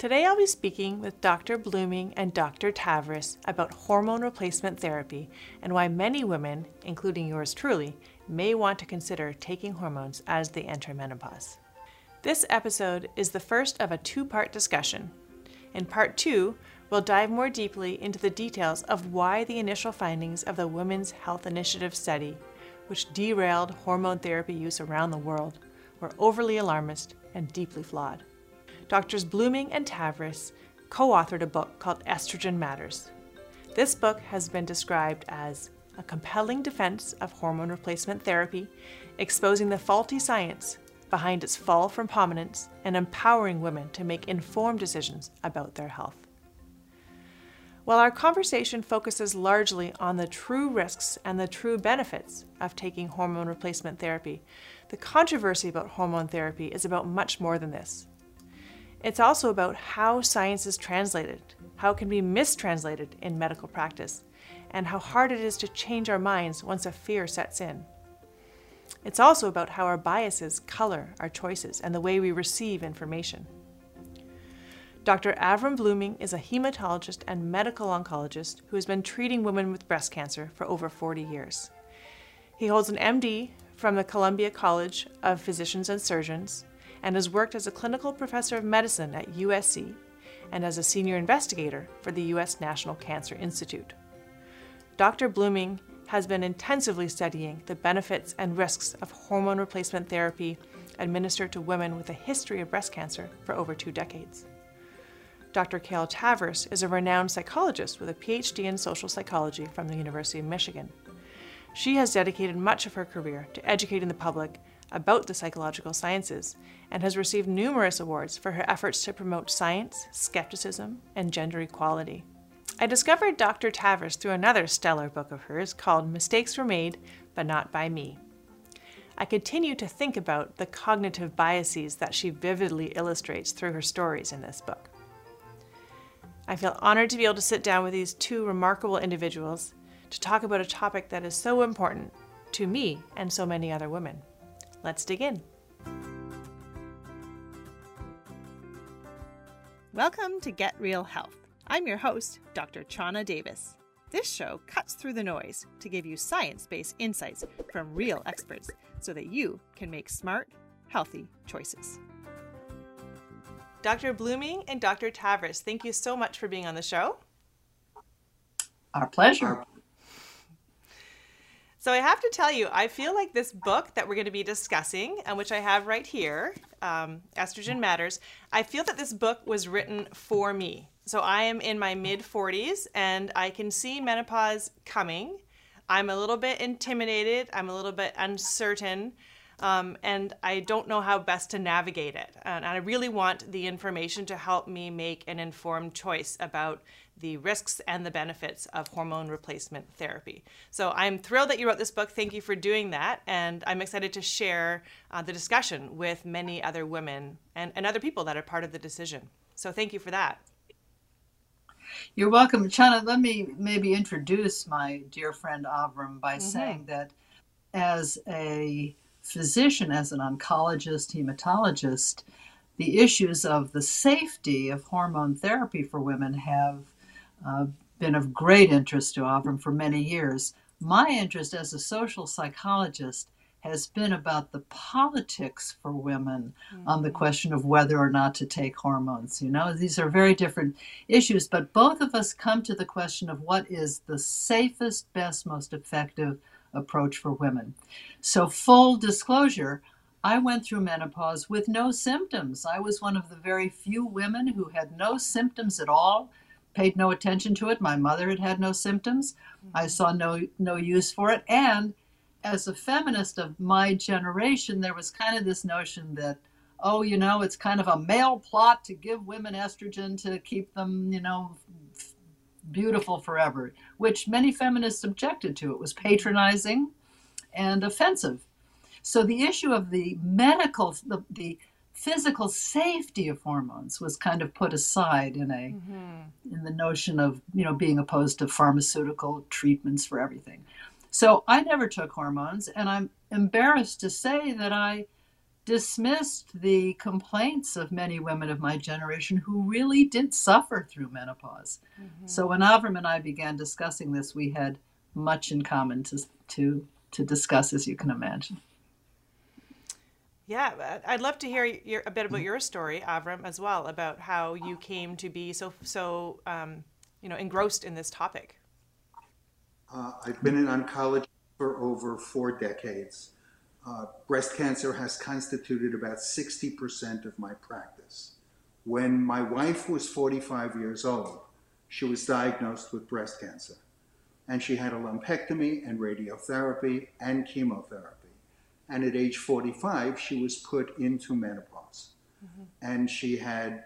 Today I'll be speaking with Dr. Bluming and Dr. Tavris about hormone replacement therapy and why many women, including yours truly, may want to consider taking hormones as they enter menopause. This episode is the first of a two part discussion. In part two, we'll dive more deeply into the details of why the initial findings of the Women's Health Initiative study, which derailed hormone therapy use around the world, were overly alarmist and deeply flawed. Doctors Bluming and Tavris co authored a book called Estrogen Matters. This book has been described as a compelling defense of hormone replacement therapy, exposing the faulty science behind its fall from prominence and empowering women to make informed decisions about their health. While our conversation focuses largely on the true risks and the true benefits of taking hormone replacement therapy, the controversy about hormone therapy is about much more than this. It's also about how science is translated, how it can be mistranslated in medical practice, and how hard it is to change our minds once a fear sets in. It's also about how our biases color our choices and the way we receive information. Dr. Avrum Bluming is a hematologist and medical oncologist who has been treating women with breast cancer for over 40 years. He holds an MD from the Columbia College of Physicians and Surgeons and has worked as a clinical professor of medicine at USC and as a senior investigator for the U.S. National Cancer Institute. Dr. Bluming has been intensively studying the benefits and risks of hormone replacement therapy administered to women with a history of breast cancer for over two decades. Dr. Carol Tavris is a renowned psychologist with a PhD in social psychology from the University of Michigan. She has dedicated much of her career to educating the public about the psychological sciences and has received numerous awards for her efforts to promote science, skepticism, and gender equality. I discovered Dr. Tavris through another stellar book of hers called Mistakes Were Made, but Not by Me. I continue to think about the cognitive biases that she vividly illustrates through her stories in this book. I feel honored to be able to sit down with these two remarkable individuals to talk about a topic that is so important to me and so many other women. Let's dig in. Welcome to Get Real Health. I'm your host, Dr. Chana Davis. This show cuts through the noise to give you science based insights from real experts so that you can make smart, healthy choices. Dr. Bluming and Dr. Tavris, thank you so much for being on the show. Our pleasure. So I have to tell you, I feel like this book that we're going to be discussing, and which I have right here, um, Estrogen Matters, I feel that this book was written for me. So I am in my mid 40s and I can see menopause coming. I'm a little bit intimidated, I'm a little bit uncertain. Um, and I don't know how best to navigate it. And I really want the information to help me make an informed choice about the risks and the benefits of hormone replacement therapy. So I'm thrilled that you wrote this book. Thank you for doing that. And I'm excited to share uh, the discussion with many other women and, and other people that are part of the decision. So thank you for that. You're welcome. Chana, let me maybe introduce my dear friend Avrum by mm-hmm. saying that as a physician, as an oncologist, hematologist, the issues of the safety of hormone therapy for women have uh, been of great interest to Avrum for many years. My interest as a social psychologist has been about the politics for women mm-hmm. on the mm-hmm. question of whether or not to take hormones. You know, these are very different issues, but both of us come to the question of what is the safest, best, most effective approach for women. So, full disclosure, I went through menopause with no symptoms. I was one of the very few women who had no symptoms at all paid no attention to it. My mother had had no symptoms. I mm-hmm. saw no no use for it. And as a feminist of my generation, there was kind of this notion that, oh, you know, it's kind of a male plot to give women estrogen to keep them, you know, beautiful forever, which many feminists objected to. It was patronizing and offensive. So the issue of the medical, the, the physical safety of hormones was kind of put aside in a mm-hmm. in the notion of you know being opposed to pharmaceutical treatments for everything so i never took hormones and i'm embarrassed to say that i dismissed the complaints of many women of my generation who really did suffer through menopause. Mm-hmm. So when Avrum and I began discussing this, we had much in common to, to, to discuss, as you can imagine. Yeah, I'd love to hear your, a bit about your story, Avrum, as well, about how you came to be so so um, you know engrossed in this topic. Uh, I've been in oncology for over four decades. Uh, breast cancer has constituted about 60% of my practice. When my wife was 45 years old, she was diagnosed with breast cancer. And she had a lumpectomy and radiotherapy and chemotherapy. And at age 45, she was put into menopause. Mm-hmm. And she had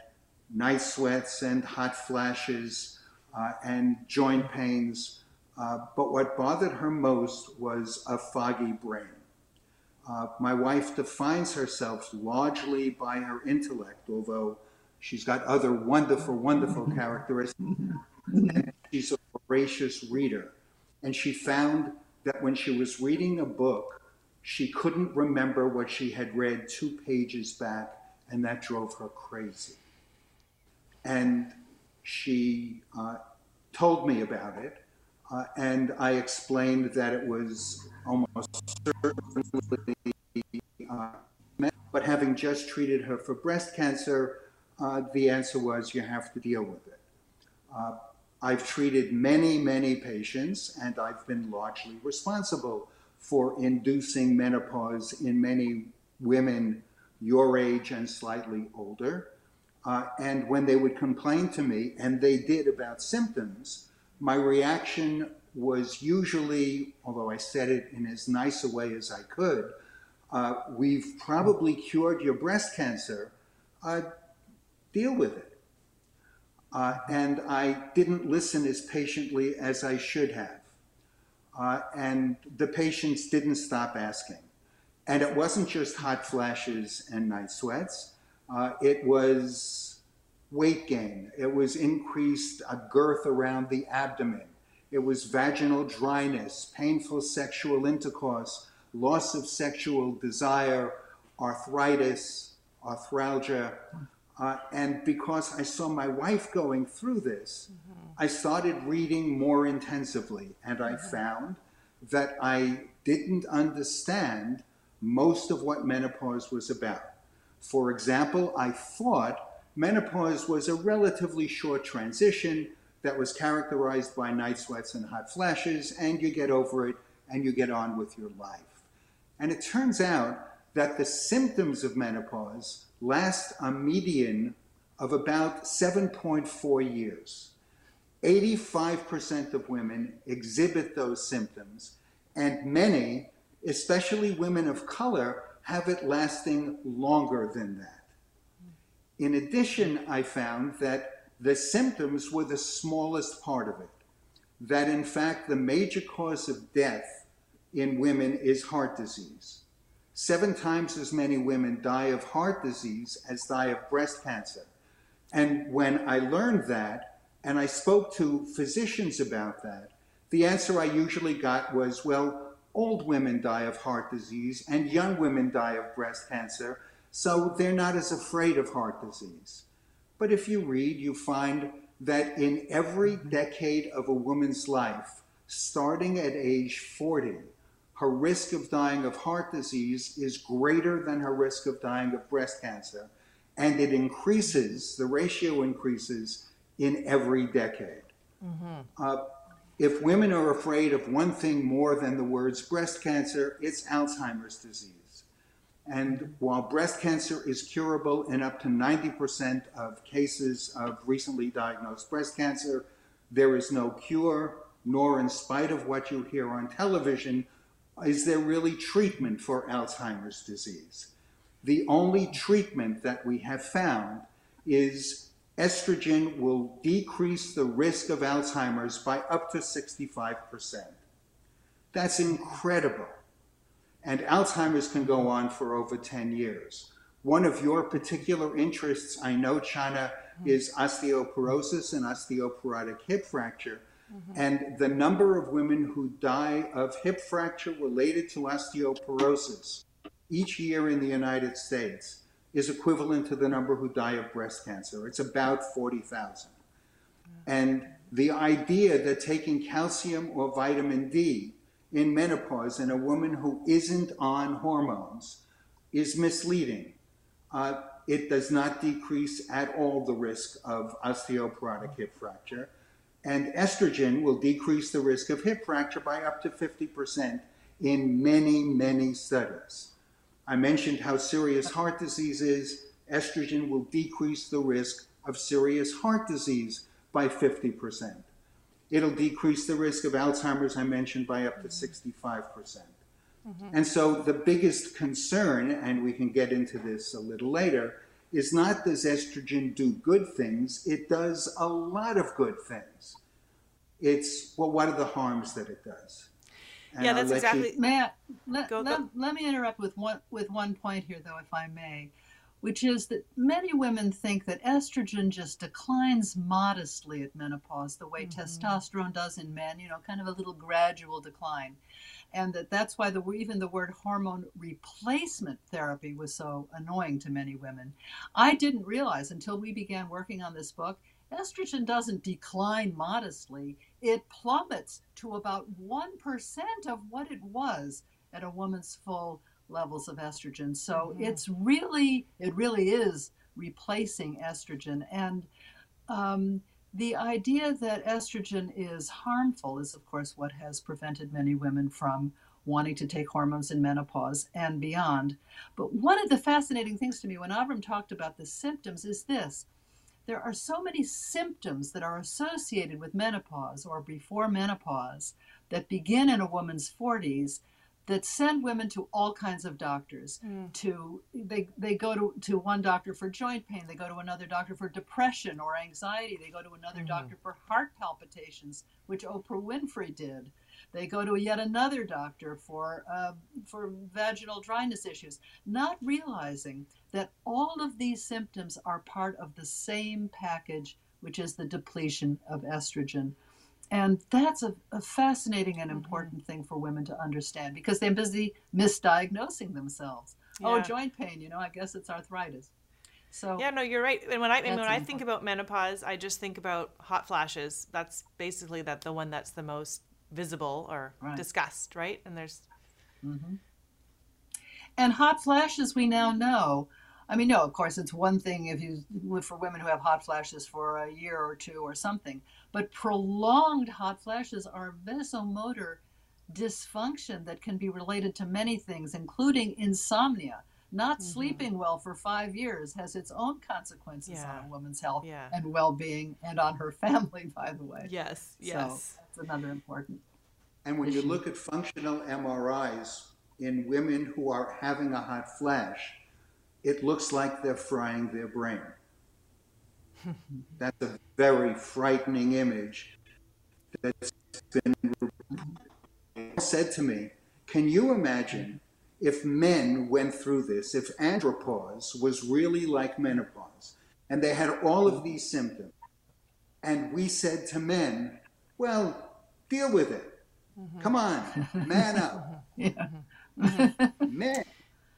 night sweats and hot flashes uh, and joint pains. Uh, but what bothered her most was a foggy brain. Uh, my wife defines herself largely by her intellect, although she's got other wonderful, wonderful characteristics. she's a voracious reader. And she found that when she was reading a book, she couldn't remember what she had read two pages back, and that drove her crazy. And she uh, told me about it, uh, and I explained that it was almost certainly uh, but having just treated her for breast cancer, uh, the answer was you have to deal with it. Uh, I've treated many, many patients, and I've been largely responsible for inducing menopause in many women your age and slightly older. Uh, and when they would complain to me, and they did about symptoms, my reaction was usually, although I said it in as nice a way as I could, uh, we've probably cured your breast cancer. Uh, deal with it. Uh, and I didn't listen as patiently as I should have. Uh, and the patients didn't stop asking. And it wasn't just hot flashes and night sweats. Uh, it was weight gain. It was increased uh, girth around the abdomen. It was vaginal dryness, painful sexual intercourse, loss of sexual desire, arthritis, arthralgia. Uh, and because I saw my wife going through this, mm-hmm. I started reading more intensively, and I mm-hmm. found that I didn't understand most of what menopause was about. For example, I thought menopause was a relatively short transition that was characterized by night sweats and hot flashes, and you get over it and you get on with your life. And it turns out that the symptoms of menopause last a median of about 7.4 years. 85% of women exhibit those symptoms, and many, especially women of color, have it lasting longer than that. In addition, I found that the symptoms were the smallest part of it, that in fact the major cause of death in women is heart disease. Seven times as many women die of heart disease as die of breast cancer. And when I learned that, and I spoke to physicians about that, the answer I usually got was, well, old women die of heart disease and young women die of breast cancer, so they're not as afraid of heart disease. But if you read, you find that in every mm-hmm. decade of a woman's life, starting at age 40, her risk of dying of heart disease is greater than her risk of dying of breast cancer. And it increases, the ratio increases in every decade. Mm-hmm. Uh, if women are afraid of one thing more than the words breast cancer, it's Alzheimer's disease. And while breast cancer is curable in up to 90% of cases of recently diagnosed breast cancer, there is no cure, nor, in spite of what you hear on television, is there really treatment for Alzheimer's disease? The only treatment that we have found is estrogen will decrease the risk of Alzheimer's by up to 65%. That's incredible. And Alzheimer's can go on for over 10 years. One of your particular interests, I know, Chana, mm-hmm. is osteoporosis and osteoporotic hip fracture. Mm-hmm. And the number of women who die of hip fracture related to osteoporosis each year in the United States is equivalent to the number who die of breast cancer. It's about 40,000. And the idea that taking calcium or vitamin D in menopause in a woman who isn't on hormones is misleading. Uh, it does not decrease at all the risk of osteoporotic hip fracture. And estrogen will decrease the risk of hip fracture by up to 50% in many, many studies. I mentioned how serious heart disease is. Estrogen will decrease the risk of serious heart disease by 50%. It'll decrease the risk of Alzheimer's, I mentioned, by up to 65%. percent mm hmm And so the biggest concern, and we can get into this a little later, is not does estrogen do good things, it does a lot of good things. It's, well, what are the harms that it does? And yeah, that's exactly. You... Matt, let, go, let, go. let me interrupt with one with one point here, though, if I may, which is that many women think that estrogen just declines modestly at menopause, the way mm-hmm. testosterone does in men. You know, kind of a little gradual decline, and that that's why the even the word hormone replacement therapy was so annoying to many women. I didn't realize until we began working on this book estrogen doesn't decline modestly, it plummets to about 1% of what it was at a woman's full levels of estrogen. So mm-hmm. it's really, it really is replacing estrogen. And um, the idea that estrogen is harmful is, of course, what has prevented many women from wanting to take hormones in menopause and beyond. But one of the fascinating things to me when Avrum talked about the symptoms is this there are so many symptoms that are associated with menopause or before menopause that begin in a woman's 40s that send women to all kinds of doctors mm. to they, they go to, to one doctor for joint pain they go to another doctor for depression or anxiety they go to another mm. doctor for heart palpitations which oprah winfrey did they go to yet another doctor for uh, for vaginal dryness issues not realizing that all of these symptoms are part of the same package which is the depletion of estrogen and that's a, a fascinating and important mm-hmm. thing for women to understand because they're busy misdiagnosing themselves. Oh, yeah. Oh, joint pain, you know, I guess it's arthritis. So Yeah, no, you're right. And when I and when I think about menopause, I just think about hot flashes. That's basically that the one that's the most visible or right. discussed, right? And there's mm-hmm. And hot flashes we now know I mean, no, of course, it's one thing if you for women who have hot flashes for a year or two or something, but prolonged hot flashes are vasomotor dysfunction that can be related to many things, including insomnia. Not mm-hmm. sleeping well for five years has its own consequences yeah. on a woman's health yeah. and well being and on her family, by the way. Yes, yes. So that's another important. And when issue. you look at functional MRIs in women who are having a hot flash, it looks like they're frying their brain. That's a very frightening image that's been said to me. Can you imagine if men went through this, if andropause was really like menopause, and they had all of these symptoms, and we said to men, well, deal with it. Mm-hmm. Come on, man up. yeah. Men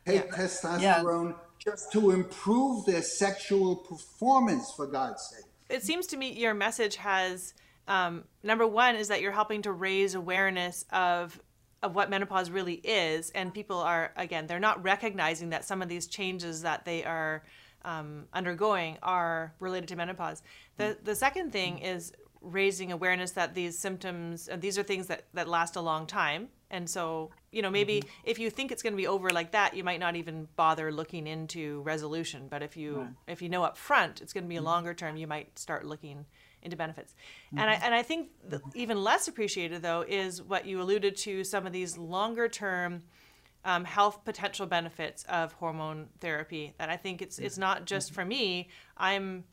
take yeah. testosterone. Yeah just to improve their sexual performance, for God's sake. It seems to me your message has um, number one is that you're helping to raise awareness of of what menopause really is, and people are again they're not recognizing that some of these changes that they are um, undergoing are related to menopause. The the second thing is raising awareness that these symptoms uh, these are things that that last a long time and so you know maybe mm-hmm. if you think it's going to be over like that you might not even bother looking into resolution but if you right. if you know up front it's going to be a mm-hmm. longer term you might start looking into benefits mm-hmm. and i and i think even less appreciated though is what you alluded to some of these longer term um, health potential benefits of hormone therapy that i think it's it's not just mm-hmm. for me i'm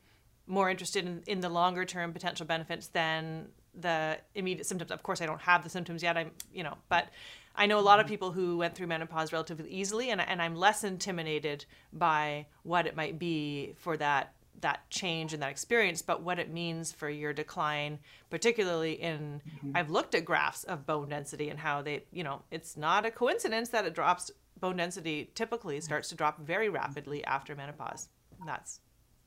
more interested in, in the longer term potential benefits than the immediate symptoms. Of course, I don't have the symptoms yet. I'm, you know, but I know a lot of people who went through menopause relatively easily, and, and I'm less intimidated by what it might be for that that change and that experience, but what it means for your decline, particularly in mm-hmm. I've looked at graphs of bone density and how they, you know, it's not a coincidence that it drops bone density typically starts to drop very rapidly after menopause. That's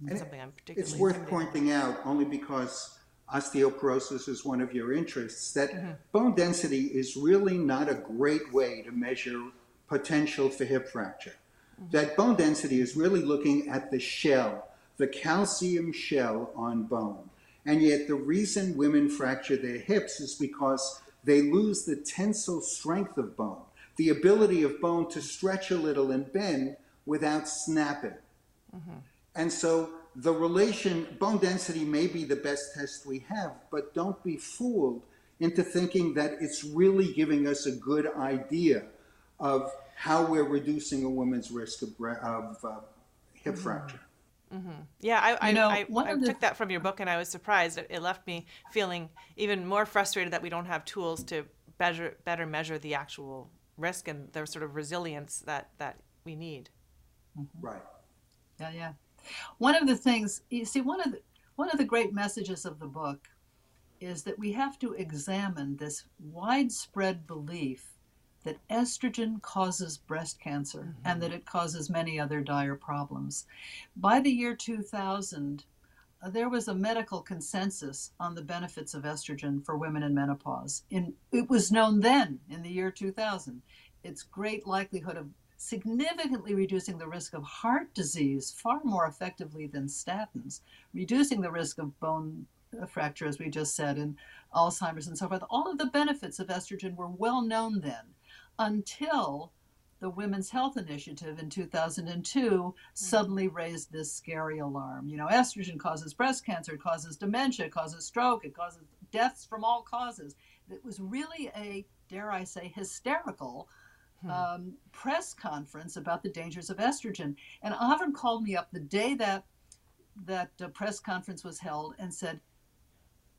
And something I'm particularly. It's worth pointing out, only because osteoporosis is one of your interests, that Mm-hmm. bone density is really not a great way to measure potential for hip fracture. Mm-hmm. That bone density is really looking at the shell, the calcium shell on bone. And yet, the reason women fracture their hips is because they lose the tensile strength of bone, the ability of bone to stretch a little and bend without snapping. And so the relation, bone density may be the best test we have, but don't be fooled into thinking that it's really giving us a good idea of how we're reducing a woman's risk of, of uh, hip mm-hmm. fracture. Mm-hmm. Yeah, I, I, know, I, one I the- took that from your book and I was surprised. It, it left me feeling even more frustrated that we don't have tools to better, better measure the actual risk and the sort of resilience that, that we need. Mm-hmm. Right. Yeah, yeah. One of the things you see, one of the one of the great messages of the book is that we have to examine this widespread belief that estrogen causes breast cancer and that it causes many other dire problems. By the year 2000, uh, there was a medical consensus on the benefits of estrogen for women in menopause. In, it was known then, in the year 2000, its great likelihood of significantly reducing the risk of heart disease far more effectively than statins, reducing the risk of bone fracture, as we just said, and Alzheimer's and so forth. All of the benefits of estrogen were well known then until the Women's Health Initiative in 2002 hmm. suddenly raised this scary alarm. You know, estrogen causes breast cancer, it causes dementia, it causes stroke, it causes deaths from all causes. It was really a, dare I say, hysterical um, press conference about the dangers of estrogen. And Avram called me up the day that that uh, press conference was held and said,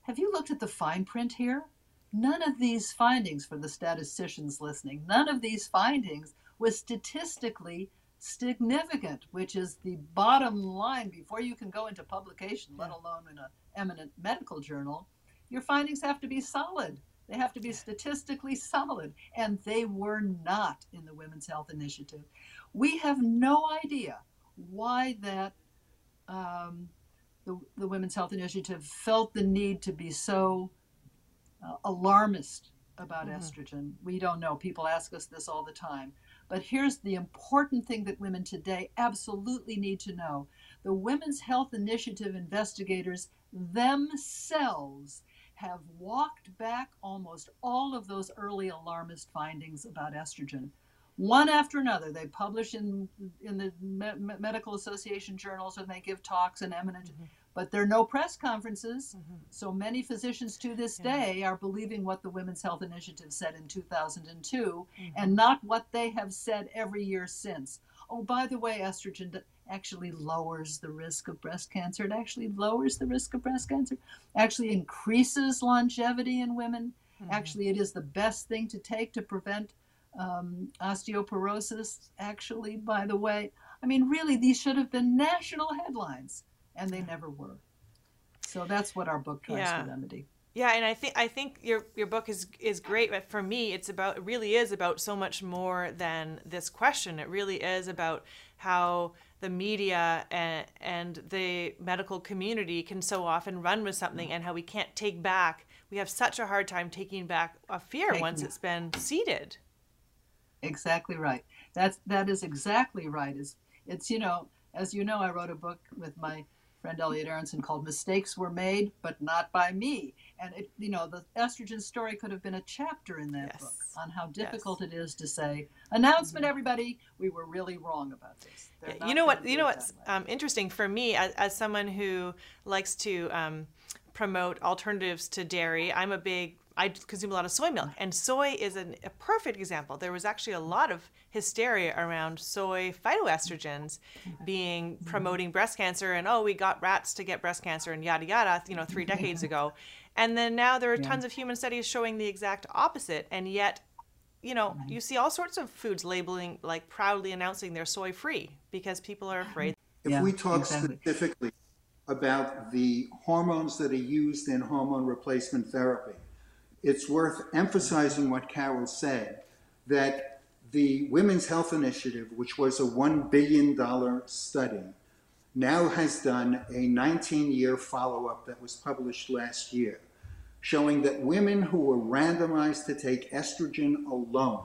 "Have you looked at the fine print here? None of these findings for the statisticians listening. None of these findings was statistically significant, which is the bottom line before you can go into publication, let alone in an eminent medical journal. Your findings have to be solid. They have to be statistically solid, and they were not in the Women's Health Initiative. We have no idea why that um, the, the Women's Health Initiative felt the need to be so uh, alarmist about estrogen. We don't know. People ask us this all the time. But here's the important thing that women today absolutely need to know the Women's Health Initiative investigators themselves have walked back almost all of those early alarmist findings about estrogen. One after another, they publish in in the me- me- medical association journals and they give talks and eminent, mm-hmm. but there are no press conferences. Mm-hmm. So many physicians to this day are believing what the Women's Health Initiative said in 2002 mm-hmm. and not what they have said every year since. Oh, by the way, estrogen actually lowers the risk of breast cancer. It actually lowers the risk of breast cancer, actually increases longevity in women. Actually, it is the best thing to take to prevent um, osteoporosis, actually, by the way. I mean, really, these should have been national headlines, and they never were. So that's what our book tries Yeah. to remedy. Yeah, and I think I think your your book is is great, but for me, it's about it really is about so much more than this question. It really is about how the media and and the medical community can so often run with something, and how we can't take back. We have such a hard time taking back a fear Taking once it. it's been seeded. Exactly right. That's that is exactly right. Is it's you know as you know I wrote a book with my friend Elliot Aronson called "Mistakes Were Made, but Not by Me," and it you know the estrogen story could have been a chapter in that Yes. book on how difficult it is to say announcement everybody we were really wrong about this. Yeah, you know what? You know what's um, interesting for me as, as someone who likes to um, promote alternatives to dairy. I'm a big I consume a lot of soy milk, and soy is an, a perfect example. There was actually a lot of hysteria around soy phytoestrogens being promoting breast cancer, and oh, we got rats to get breast cancer, and yada yada. You know, three decades ago, and then now there are tons of human studies showing the exact opposite, and yet you know, you see all sorts of foods labeling, like proudly announcing they're soy free because people are afraid. If Yeah, we talk exactly. specifically about the hormones that are used in hormone replacement therapy, it's worth emphasizing what Carol said that the Women's Health Initiative, which was a $1 billion study, now has done a 19 year follow up that was published last year, showing that women who were randomized to take estrogen alone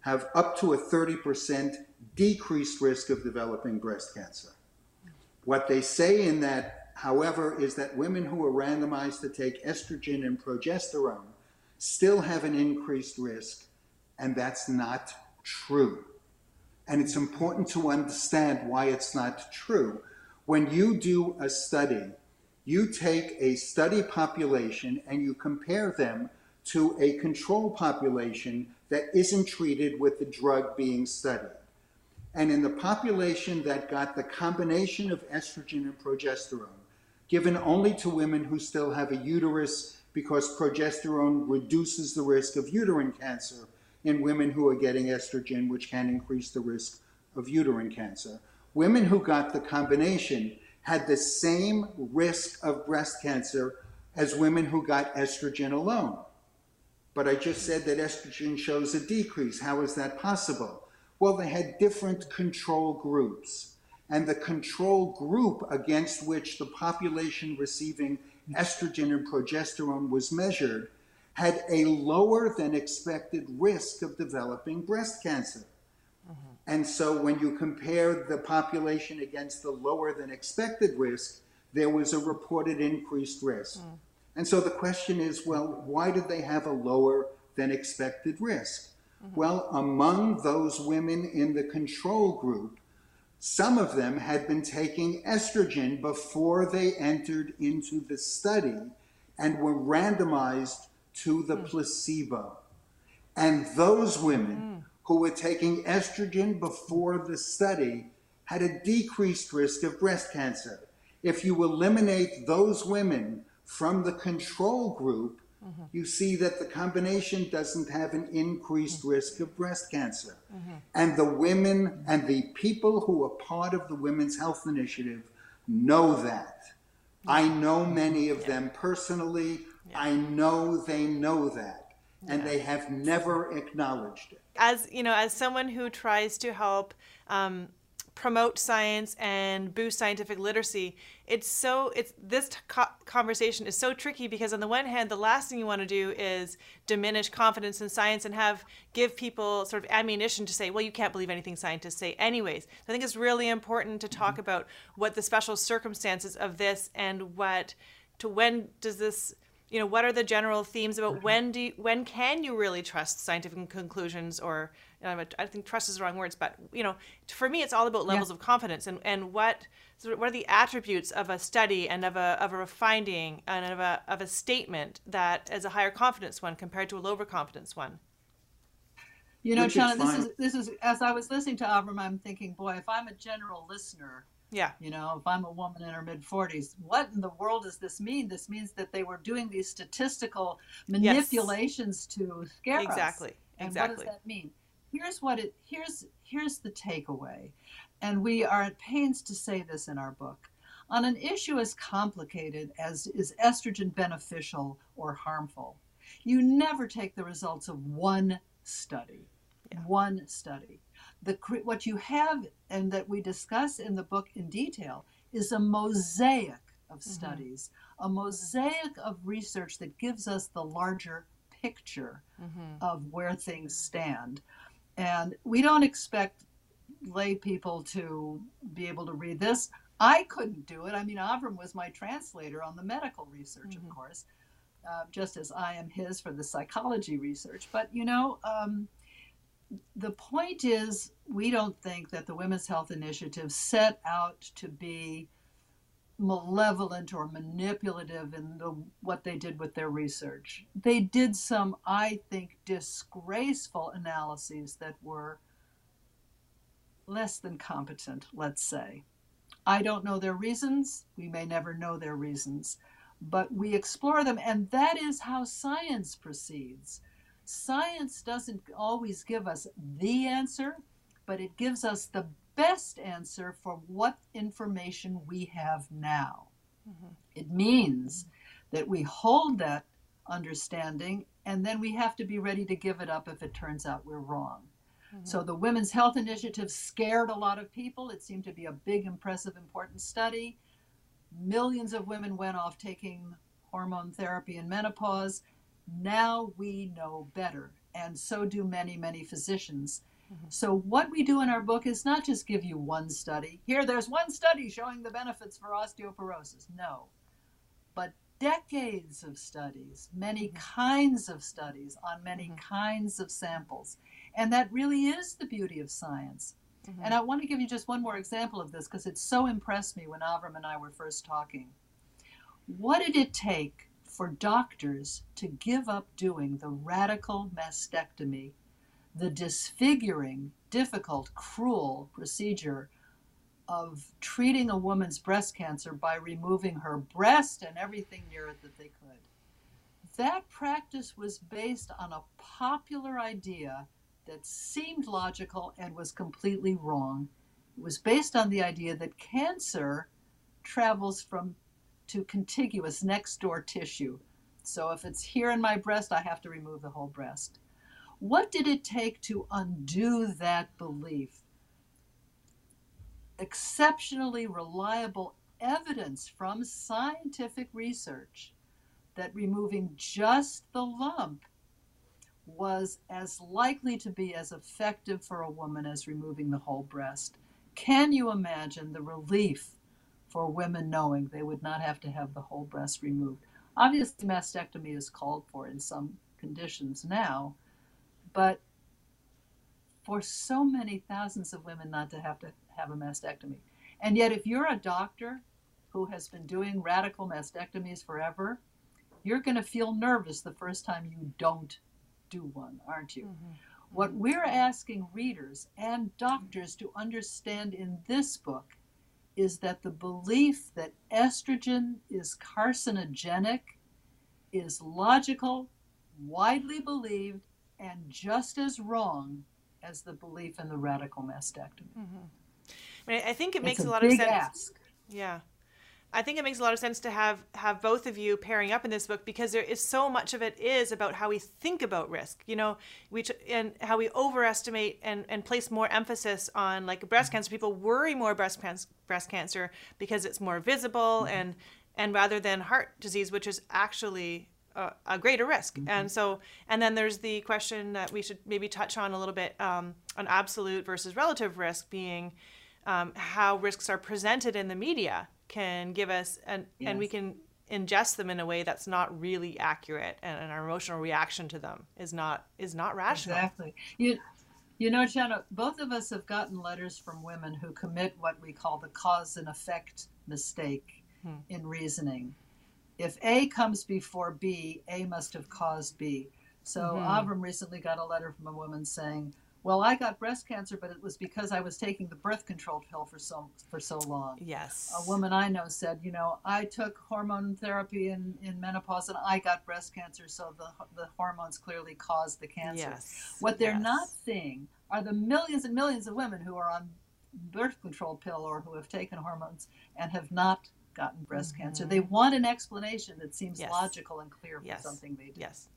have up to a 30% decreased risk of developing breast cancer. What they say in that, however, is that women who are randomized to take estrogen and progesterone still have an increased risk, and that's not true. And it's important to understand why it's not true. When you do a study, you take a study population and you compare them to a control population that isn't treated with the drug being studied. And in the population that got the combination of estrogen and progesterone, given only to women who still have a uterus because progesterone reduces the risk of uterine cancer in women who are getting estrogen, which can increase the risk of uterine cancer. Women who got the combination had the same risk of breast cancer as women who got estrogen alone. But I just said that estrogen shows a decrease. How is that possible? Well, they had different control groups. And the control group against which the population receiving estrogen and progesterone was measured had a lower than expected risk of developing breast cancer. Mm-hmm. And so when you compare the population against the lower than expected risk, there was a reported increased risk. Mm. And so the question is well, why did they have a lower than expected risk? Mm-hmm. Well, among those women in the control group, some of them had been taking estrogen before they entered into the study and were randomized to the mm. placebo. And those women mm. who were taking estrogen before the study had a decreased risk of breast cancer. If you eliminate those women from the control group, mm-hmm. you see that the combination doesn't have an increased mm-hmm. risk of breast cancer. Mm-hmm. And the women and the people who are part of the Women's Health Initiative know that. I know many of yeah. them personally. Yeah. I know they know that. And they have never acknowledged it. As you know, as someone who tries to help um, promote science and boost scientific literacy it's so it's this co- conversation is so tricky because on the one hand the last thing you want to do is diminish confidence in science and have give people sort of ammunition to say well you can't believe anything scientists say anyways i think it's really important to talk mm-hmm. about what the special circumstances of this and what to when does this you know what are the general themes about mm-hmm. when do you, when can you really trust scientific conclusions or you know, I think trust is the wrong words, but you know, for me, it's all about levels yeah. of confidence and, and what what are the attributes of a study and of a of a finding and of a of a statement that is a higher confidence one compared to a lower confidence one. You know, Chana, this is this is as I was listening to Avrum, I'm thinking, boy, if I'm a general listener, yeah. You know, if I'm a woman in her mid 40s, what in the world does this mean? This means that they were doing these statistical manipulations yes. to scare exactly. us. Exactly. And exactly. what does that mean? Here's what it here's here's the takeaway. And we are at pains to say this in our book. On an issue as complicated as is estrogen beneficial or harmful, you never take the results of one study. Yeah. One study the what you have and that we discuss in the book in detail is a mosaic of mm-hmm. studies, a mosaic of research that gives us the larger picture mm-hmm. of where things stand. And we don't expect lay people to be able to read this. I couldn't do it. I mean, Avrum was my translator on the medical research, mm-hmm. of course, uh, just as I am his for the psychology research. But, you know, um, the point is, we don't think that the Women's Health Initiative set out to be malevolent or manipulative in the, what they did with their research. They did some, I think, disgraceful analyses that were less than competent, let's say. I don't know their reasons. We may never know their reasons, but we explore them, and that is how science proceeds science doesn't always give us the answer, but it gives us the best answer for what information we have now. Mm-hmm. It means that we hold that understanding and then we have to be ready to give it up if it turns out we're wrong. Mm-hmm. So the Women's Health Initiative scared a lot of people. It seemed to be a big, impressive, important study. Millions of women went off taking hormone therapy in menopause. Now we know better, and so do many, many physicians. Mm-hmm. So, what we do in our book is not just give you one study. Here, there's one study showing the benefits for osteoporosis. No. But decades of studies, many mm-hmm. kinds of studies on many mm-hmm. kinds of samples. And that really is the beauty of science. Mm-hmm. And I want to give you just one more example of this because it so impressed me when Avrum and I were first talking. What did it take for doctors to give up doing the radical mastectomy, the disfiguring, difficult, cruel procedure of treating a woman's breast cancer by removing her breast and everything near it that they could? That practice was based on a popular idea that seemed logical and was completely wrong. It was based on the idea that cancer travels from to contiguous next door tissue. So if it's here in my breast, I have to remove the whole breast. What did it take to undo that belief? Exceptionally reliable evidence from scientific research that removing just the lump was as likely to be as effective for a woman as removing the whole breast. Can you imagine the relief for women knowing they would not have to have the whole breast removed? Obviously, mastectomy is called for in some conditions now, but for so many thousands of women not to have to have a mastectomy. And yet, if you're a doctor who has been doing radical mastectomies forever, you're going to feel nervous the first time you don't do one, aren't you? Mm-hmm. What we're asking readers and doctors to understand in this book is that the belief that estrogen is carcinogenic is logical, widely believed, and just as wrong as the belief in the radical mastectomy. Mm-hmm. I, mean, I think it it's makes a, a lot of sense. Ask. Yeah. I think it makes a lot of sense to have have both of you pairing up in this book because there is so much of it is about how we think about risk, you know, we and how we overestimate and and place more emphasis on like breast cancer. People worry more breast cancer breast cancer because it's more visible mm-hmm. and and rather than heart disease, which is actually a, a greater risk. Mm-hmm. And so and then there's the question that we should maybe touch on a little bit um, on absolute versus relative risk being um, how risks are presented in the media can give us and yes. and we can ingest them in a way that's not really accurate and, and, our emotional reaction to them is not is not rational exactly you you know Chana, both of us have gotten letters from women who commit what we call the cause and effect mistake hmm. in reasoning if a comes before b a must have caused b so mm-hmm. avrum recently got a letter from a woman saying well, I got breast cancer, but it was because I was taking the birth control pill for so for so long. Yes. A woman I know said, you know, I took hormone therapy in, in menopause and I got breast cancer, so the the hormones clearly caused the cancer. Yes. What they're yes. not seeing are the millions and millions of women who are on birth control pill or who have taken hormones and have not gotten breast mm-hmm. cancer. They want an explanation that seems yes. logical and clear for something they did. Yes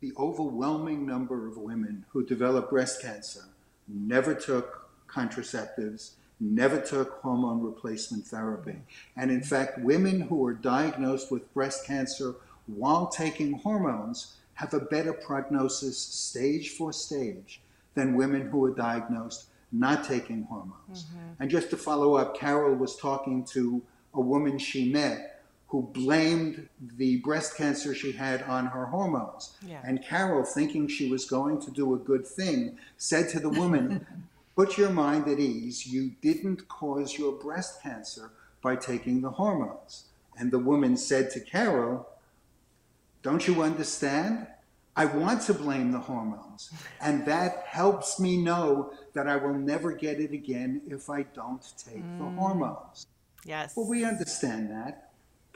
the overwhelming number of women who develop breast cancer never took contraceptives, never took hormone replacement therapy. And in fact, women who are diagnosed with breast cancer while taking hormones have a better prognosis stage for stage than women who are diagnosed not taking hormones. Mm-hmm. And just to follow up, Carol was talking to a woman she met who blamed the breast cancer she had on her hormones. Yeah. And Carol, thinking she was going to do a good thing, said to the woman, Put your mind at ease. You didn't cause your breast cancer by taking the hormones. And the woman said to Carol, Don't you understand? I want to blame the hormones. And that helps me know that I will never get it again if I don't take mm. the hormones. Yes. Well, we understand that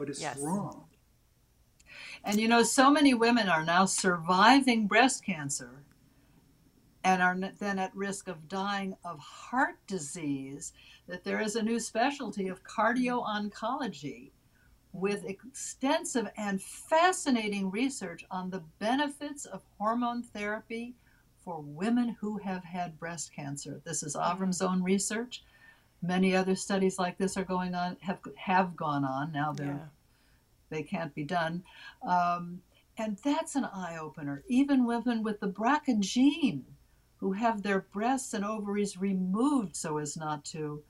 but it's yes. wrong. And you know, so many women are now surviving breast cancer and are then at risk of dying of heart disease that there is a new specialty of cardio oncology with extensive and fascinating research on the benefits of hormone therapy for women who have had breast cancer. This is Mm-hmm. Avrum's own research. Many other studies like this are going on, have have gone on. Now they're Yeah. they can't be done. Um, and that's an eye opener. Even women with the BRCA gene who have their breasts and ovaries removed so as not to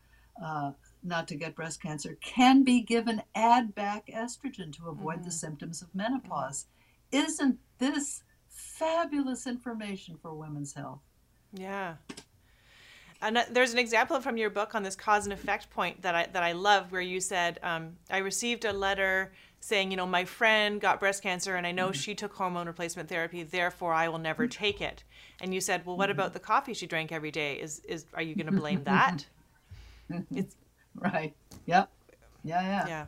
uh, not to get breast cancer can be given add back estrogen to avoid the symptoms of menopause. Isn't this fabulous information for women's health? Yeah. And there's an example from your book on this cause and effect point that I that I love, where you said, um, "I received a letter saying, you know, my friend got breast cancer, and I know she took hormone replacement therapy, therefore I will never take it." And you said, "Well, what about the coffee she drank every day? Is is are you going to blame that?" it's Right. Yep. Yeah, yeah. yeah.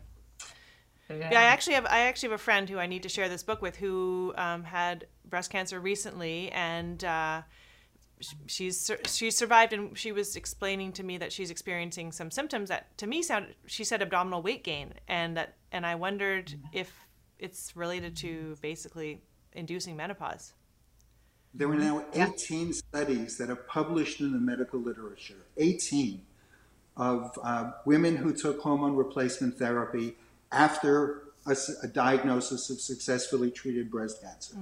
Yeah. Yeah, I actually have I actually have a friend who I need to share this book with who um, had breast cancer recently, and uh, she's sur- she's survived, and she was explaining to me that she's experiencing some symptoms that to me sounded she said abdominal weight gain, and that and I wondered if it's related to basically inducing menopause. There are now 18 studies that are published in the medical literature, 18 of uh, women who took hormone replacement therapy after a diagnosis of successfully treated breast cancer.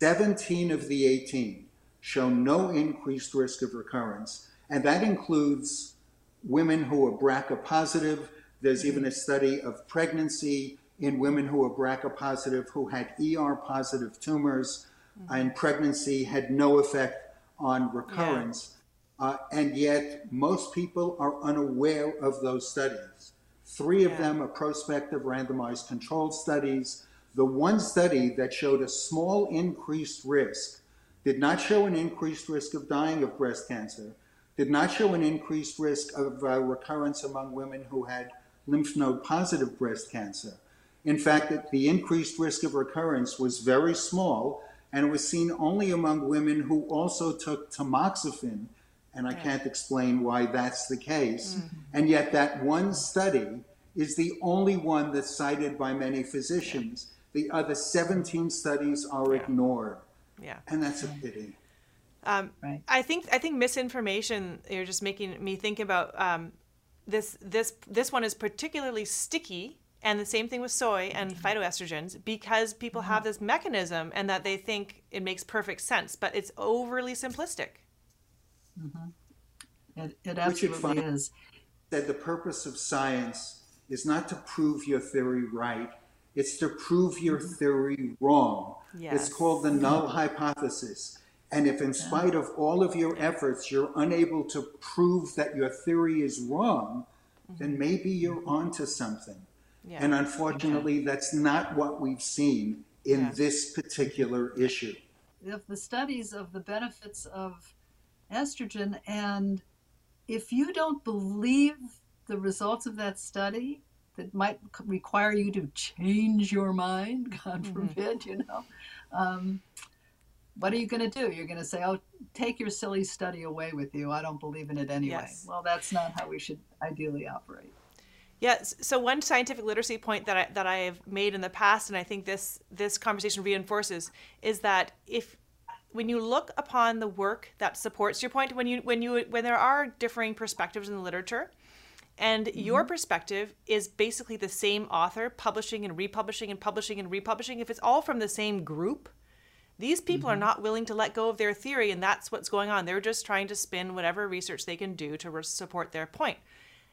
17 of the 18 show no increased risk of recurrence, and that includes women who are BRCA positive. There's even a study of pregnancy in women who are BRCA positive who had ER positive tumors, and pregnancy had no effect on recurrence. Uh, and yet, most people are unaware of those studies. Three of them are prospective randomized controlled studies. The one study that showed a small increased risk did not show an increased risk of dying of breast cancer, did not show an increased risk of uh, recurrence among women who had lymph node positive breast cancer. In fact, it- the increased risk of recurrence was very small, and it was seen only among women who also took tamoxifen, and I can't explain why that's the case. And yet, that one study is the only one that's cited by many physicians. The other 17 studies are ignored, Yeah. and that's a pity. Um, Right. I think I think misinformation. You're just making me think about um, this. This this one is particularly sticky, and the same thing with soy and phytoestrogens because people have this mechanism and that they think it makes perfect sense, but it's overly simplistic. It, it absolutely Feynman is. Said the purpose of science is not to prove your theory right, it's to prove your theory wrong. Yes. It's called the null hypothesis. And if, in spite of all of your efforts, you're unable to prove that your theory is wrong, mm-hmm. then maybe you're onto something. Yeah. And unfortunately, that's not what we've seen in Yeah. this particular issue. If the studies of the benefits of estrogen, and if you don't believe the results of that study, that might require you to change your mind, God forbid, you know. Um, what are you going to do? You're going to say, oh, take your silly study away with you. I don't believe in it anyway. Yes. Well, that's not how we should ideally operate. Yes. So one scientific literacy point that I that I have made in the past, and I think this this conversation reinforces, is that if when you look upon the work that supports your point, when you when you when there are differing perspectives in the literature, and your perspective is basically the same author publishing and republishing and publishing and republishing, if it's all from the same group, these people are not willing to let go of their theory, and that's what's going on. They're just trying to spin whatever research they can do to re- support their point.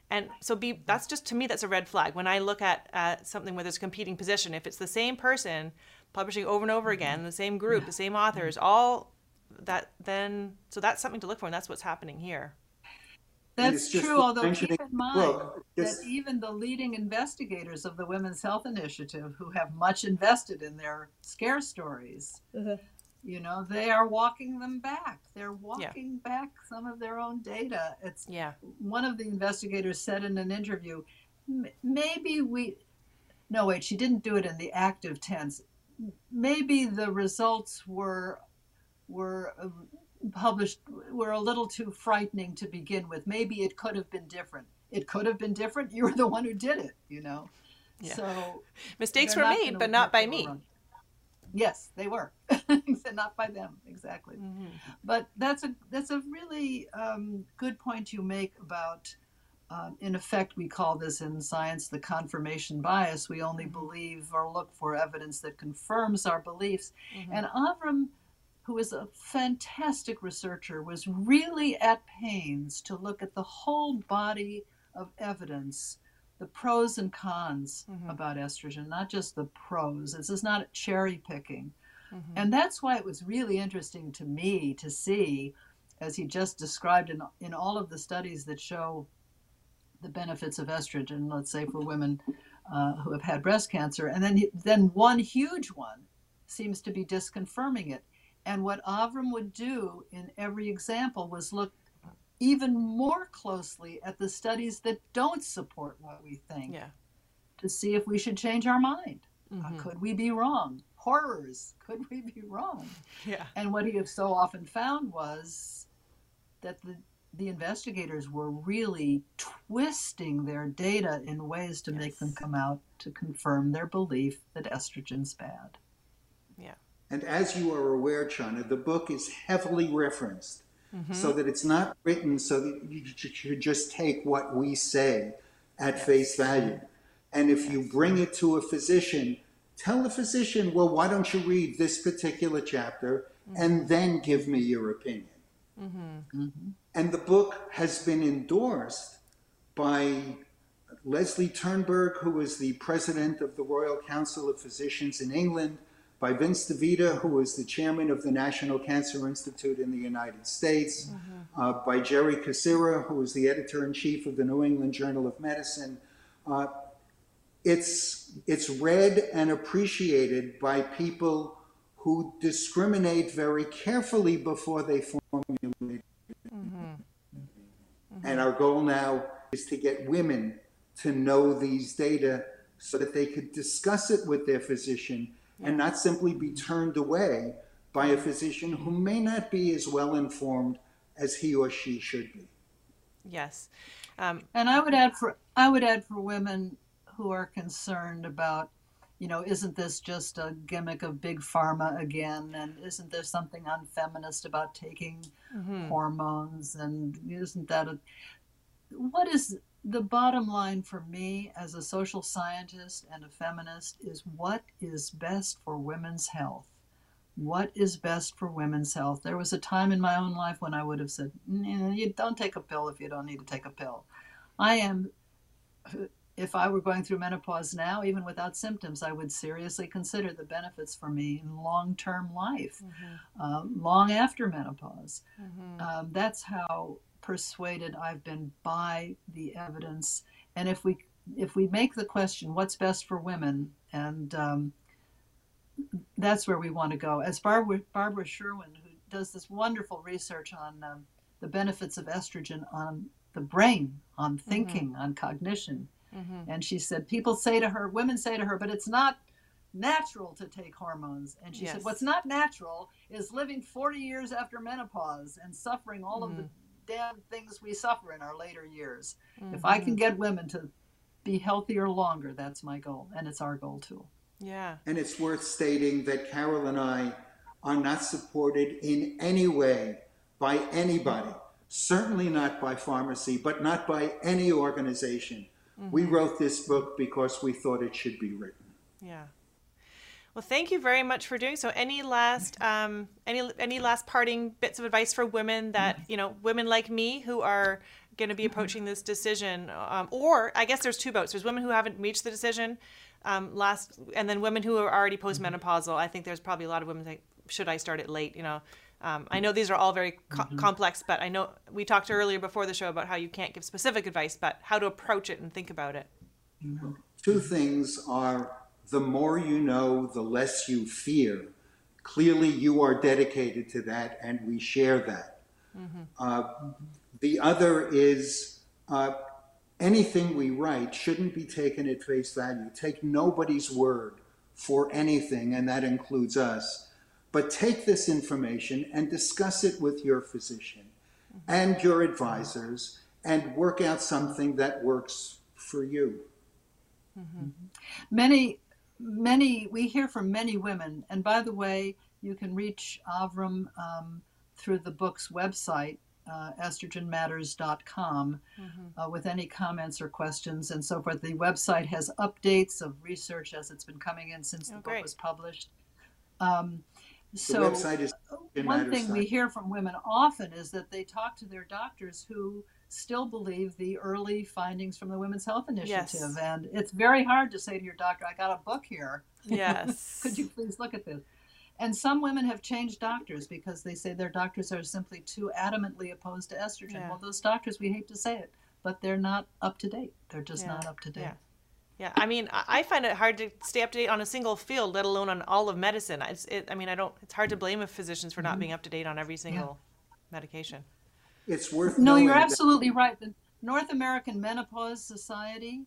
And so, be that's just to me that's a red flag. When I look at uh, something where there's a competing position, if it's the same person publishing over and over again, the same group, the same authors, all that, then so that's something to look for, and that's what's happening here. And That's true, although keep in mind book, that even the leading investigators of the Women's Health Initiative, who have much invested in their scare stories, you know, they are walking them back. They're walking back some of their own data. It's Yeah. one of the investigators said in an interview, "M- maybe we, no, wait, she didn't do it in the active tense. Maybe the results were were uh, published were a little too frightening to begin with. Maybe it could have been different. It could have been different. You were the one who did it, you know. Yeah. So Mistakes were made, but not by me. wrong. Yes, they were. not by them exactly. Mm-hmm. But that's a that's a really um, good point you make about. Um, in effect, we call this in science the confirmation bias. We only mm-hmm. believe or look for evidence that confirms our beliefs. Mm-hmm. And Avrum, who is a fantastic researcher, was really at pains to look at the whole body of evidence the pros and cons mm-hmm. about estrogen, not just the pros. This is not cherry picking. Mm-hmm. And that's why it was really interesting to me to see, as he just described in, in all of the studies that show the benefits of estrogen, let's say for women uh, who have had breast cancer, and then, then one huge one seems to be disconfirming it. And what Avrum would do in every example was look even more closely at the studies that don't support what we think yeah. to see if we should change our mind. Uh, mm-hmm. Uh, could we be wrong? Horrors, could we be wrong? Yeah. And what he have so often found was that the the investigators were really twisting their data in ways to yes. make them come out to confirm their belief that estrogen's bad. Yeah. And as you are aware, Chana, the book is heavily referenced mm-hmm. so that it's not written so that you should just take what we say at yes. face value. And if yes. you bring it to a physician, tell the physician, well, why don't you read this particular chapter mm-hmm. and then give me your opinion? Mm-hmm. mm-hmm. And the book has been endorsed by Leslie Turnberg, who is the president of the Royal Council of Physicians in England, by Vince DeVita, who is the chairman of the National Cancer Institute in the United States, mm-hmm. uh, by Jerry Kassirer, who is the editor in chief of the New England Journal of Medicine. Uh, it's, it's read and appreciated by people who discriminate very carefully before they formulate. Mm-hmm. Mm-hmm. And our goal now is to get women to know these data so that they could discuss it with their physician and not simply be turned away by a physician who may not be as well informed as he or she should be. Yes. Um, and I would add for I would add for women who are concerned about, you know, isn't this just a gimmick of big pharma again? And isn't there something unfeminist about taking mm-hmm. hormones? And isn't that a what is the bottom line for me as a social scientist and a feminist is what is best for women's health. What is best for women's health? There was a time in my own life when I would have said, you don't take a pill if you don't need to take a pill. I am, if I were going through menopause now, even without symptoms, I would seriously consider the benefits for me in long term life, mm-hmm. uh, long after menopause. Mm-hmm. Um, that's how persuaded I've been by the evidence. And if we if we make the question, what's best for women, and um, that's where we want to go. As Barbara, Barbara Sherwin, who does this wonderful research on um, the benefits of estrogen on the brain, on mm-hmm. thinking, mm-hmm. on cognition. Mm-hmm. And she said, people say to her, women say to her, but it's not natural to take hormones. And she yes. said, what's not natural is living 40 years after menopause and suffering all mm-hmm. of the mm damn things we suffer in our later years. Mm-hmm. If I can mm-hmm. get women to be healthier longer, that's my goal. And it's our goal too. Yeah. And it's worth stating that Carol and I are not supported in any way by anybody, certainly not by pharmacy, but not by any organization. Mm-hmm. We wrote this book because we thought it should be written. Yeah. Well, thank you very much for doing so. Any last um, any any last parting bits of advice for women that you know women like me who are going to be approaching this decision, um, or I guess there's two boats. There's women who haven't reached the decision um, last, and then women who are already postmenopausal. I think there's probably a lot of women think, should I start it late? You know, um, I know these are all very co- mm-hmm. complex, but I know we talked earlier before the show about how you can't give specific advice, but how to approach it and think about it. Two things are the more you know, the less you fear. Clearly, you are dedicated to that, and we share that. Mm-hmm. Uh, the other is uh, anything we write shouldn't be taken at face value. Take nobody's word for anything, and that includes us. But take this information and discuss it with your physician mm-hmm. and your advisors and work out something that works for you. Mm-hmm. Many many we hear from many women and by the way you can reach Avrum um, through the book's website, uh, estrogenmatters.com, mm-hmm. uh, with any comments or questions and so forth. The website has updates of research as it's been coming in since oh, the great. book was published. Um, so, one thing we hear from women often is that they talk to their doctors who still believe the early findings from the Women's Health Initiative. Yes. And it's very hard to say to your doctor, I got a book here. Yes. Could you please look at this? And some women have changed doctors because they say their doctors are simply too adamantly opposed to estrogen. Yeah. Well, those doctors, we hate to say it, but they're not up to date. They're just yeah. not up to date. Yeah. Yeah, I mean, I find it hard to stay up to date on a single field, let alone on all of medicine. It's, it, I mean, I don't. It's hard to blame physicians for not mm-hmm. being up to date on every single yeah. medication. It's worth. No, you're absolutely that- right. The North American Menopause Society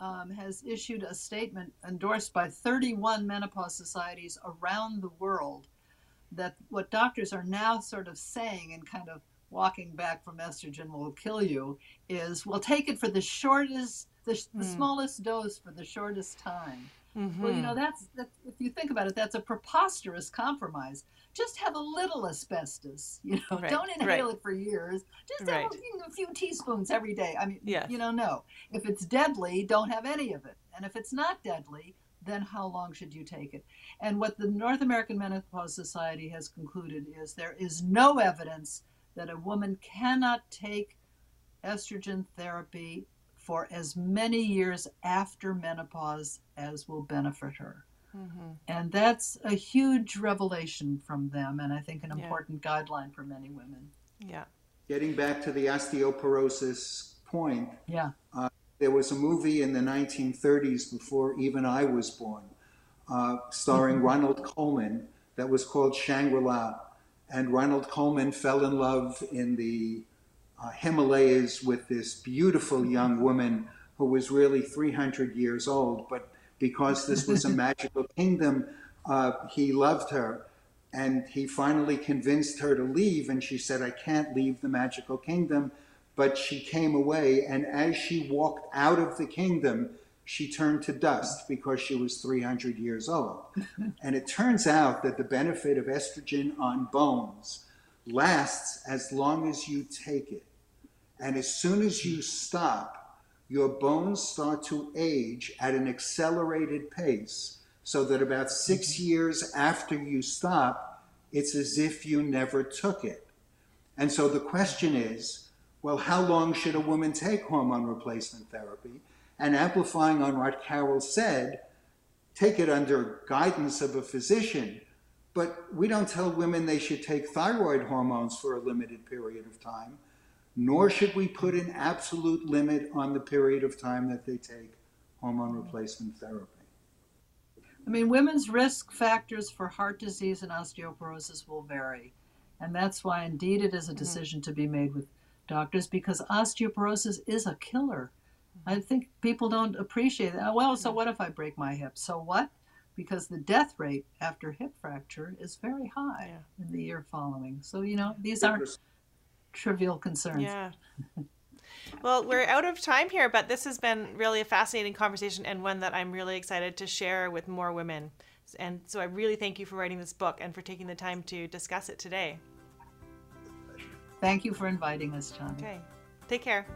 um, has issued a statement endorsed by 31 menopause societies around the world that what doctors are now sort of saying and kind of walking back from estrogen will kill you is we'll take it for the shortest the, mm. the hmm. smallest dose for the shortest time mm-hmm. well you know that's that, if you think about it that's a preposterous compromise just have a little asbestos you know right. don't inhale right. it for years just right. have a, a, few teaspoons every day i mean yes. you know no if it's deadly don't have any of it and if it's not deadly then how long should you take it and what the north american menopause society has concluded is there is no evidence that a woman cannot take estrogen therapy for as many years after menopause as will benefit her Mm-hmm. And that's a huge revelation from them, and I think an important yeah. guideline for many women. Yeah. Getting back to the osteoporosis point, yeah, uh, there was a movie in the 1930s before even I was born, uh, starring mm-hmm. Ronald Colman, that was called Shangri La. And Ronald Colman fell in love in the uh, Himalayas with this beautiful young woman who was really 300 years old, but because this was a magical kingdom, uh, he loved her. And he finally convinced her to leave. And she said, I can't leave the magical kingdom. But she came away. And as she walked out of the kingdom, she turned to dust because she was 300 years old. and it turns out that the benefit of estrogen on bones lasts as long as you take it. And as soon as you stop, your bones start to age at an accelerated pace so that about six mm-hmm. years after you stop, it's as if you never took it. And so the question is well, how long should a woman take hormone replacement therapy? And amplifying on what Carol said, take it under guidance of a physician. But we don't tell women they should take thyroid hormones for a limited period of time nor should we put an absolute limit on the period of time that they take hormone replacement therapy. I mean, women's risk factors for heart disease and osteoporosis will vary. And that's why, indeed, it is a mm-hmm. decision mm-hmm. to be made with doctors because osteoporosis is a killer. I think people don't appreciate that. Well, so what if I break my hip? So what? Because the death rate after hip fracture is very high yeah. in the year following. So, you know, these aren't trivial concerns. Yeah. Well, we're out of time here, but this has been really a fascinating conversation and one that I'm really excited to share with more women. And so I really thank you for writing this book and for taking the time to discuss it today. Thank you for inviting us, John. Okay. Take care.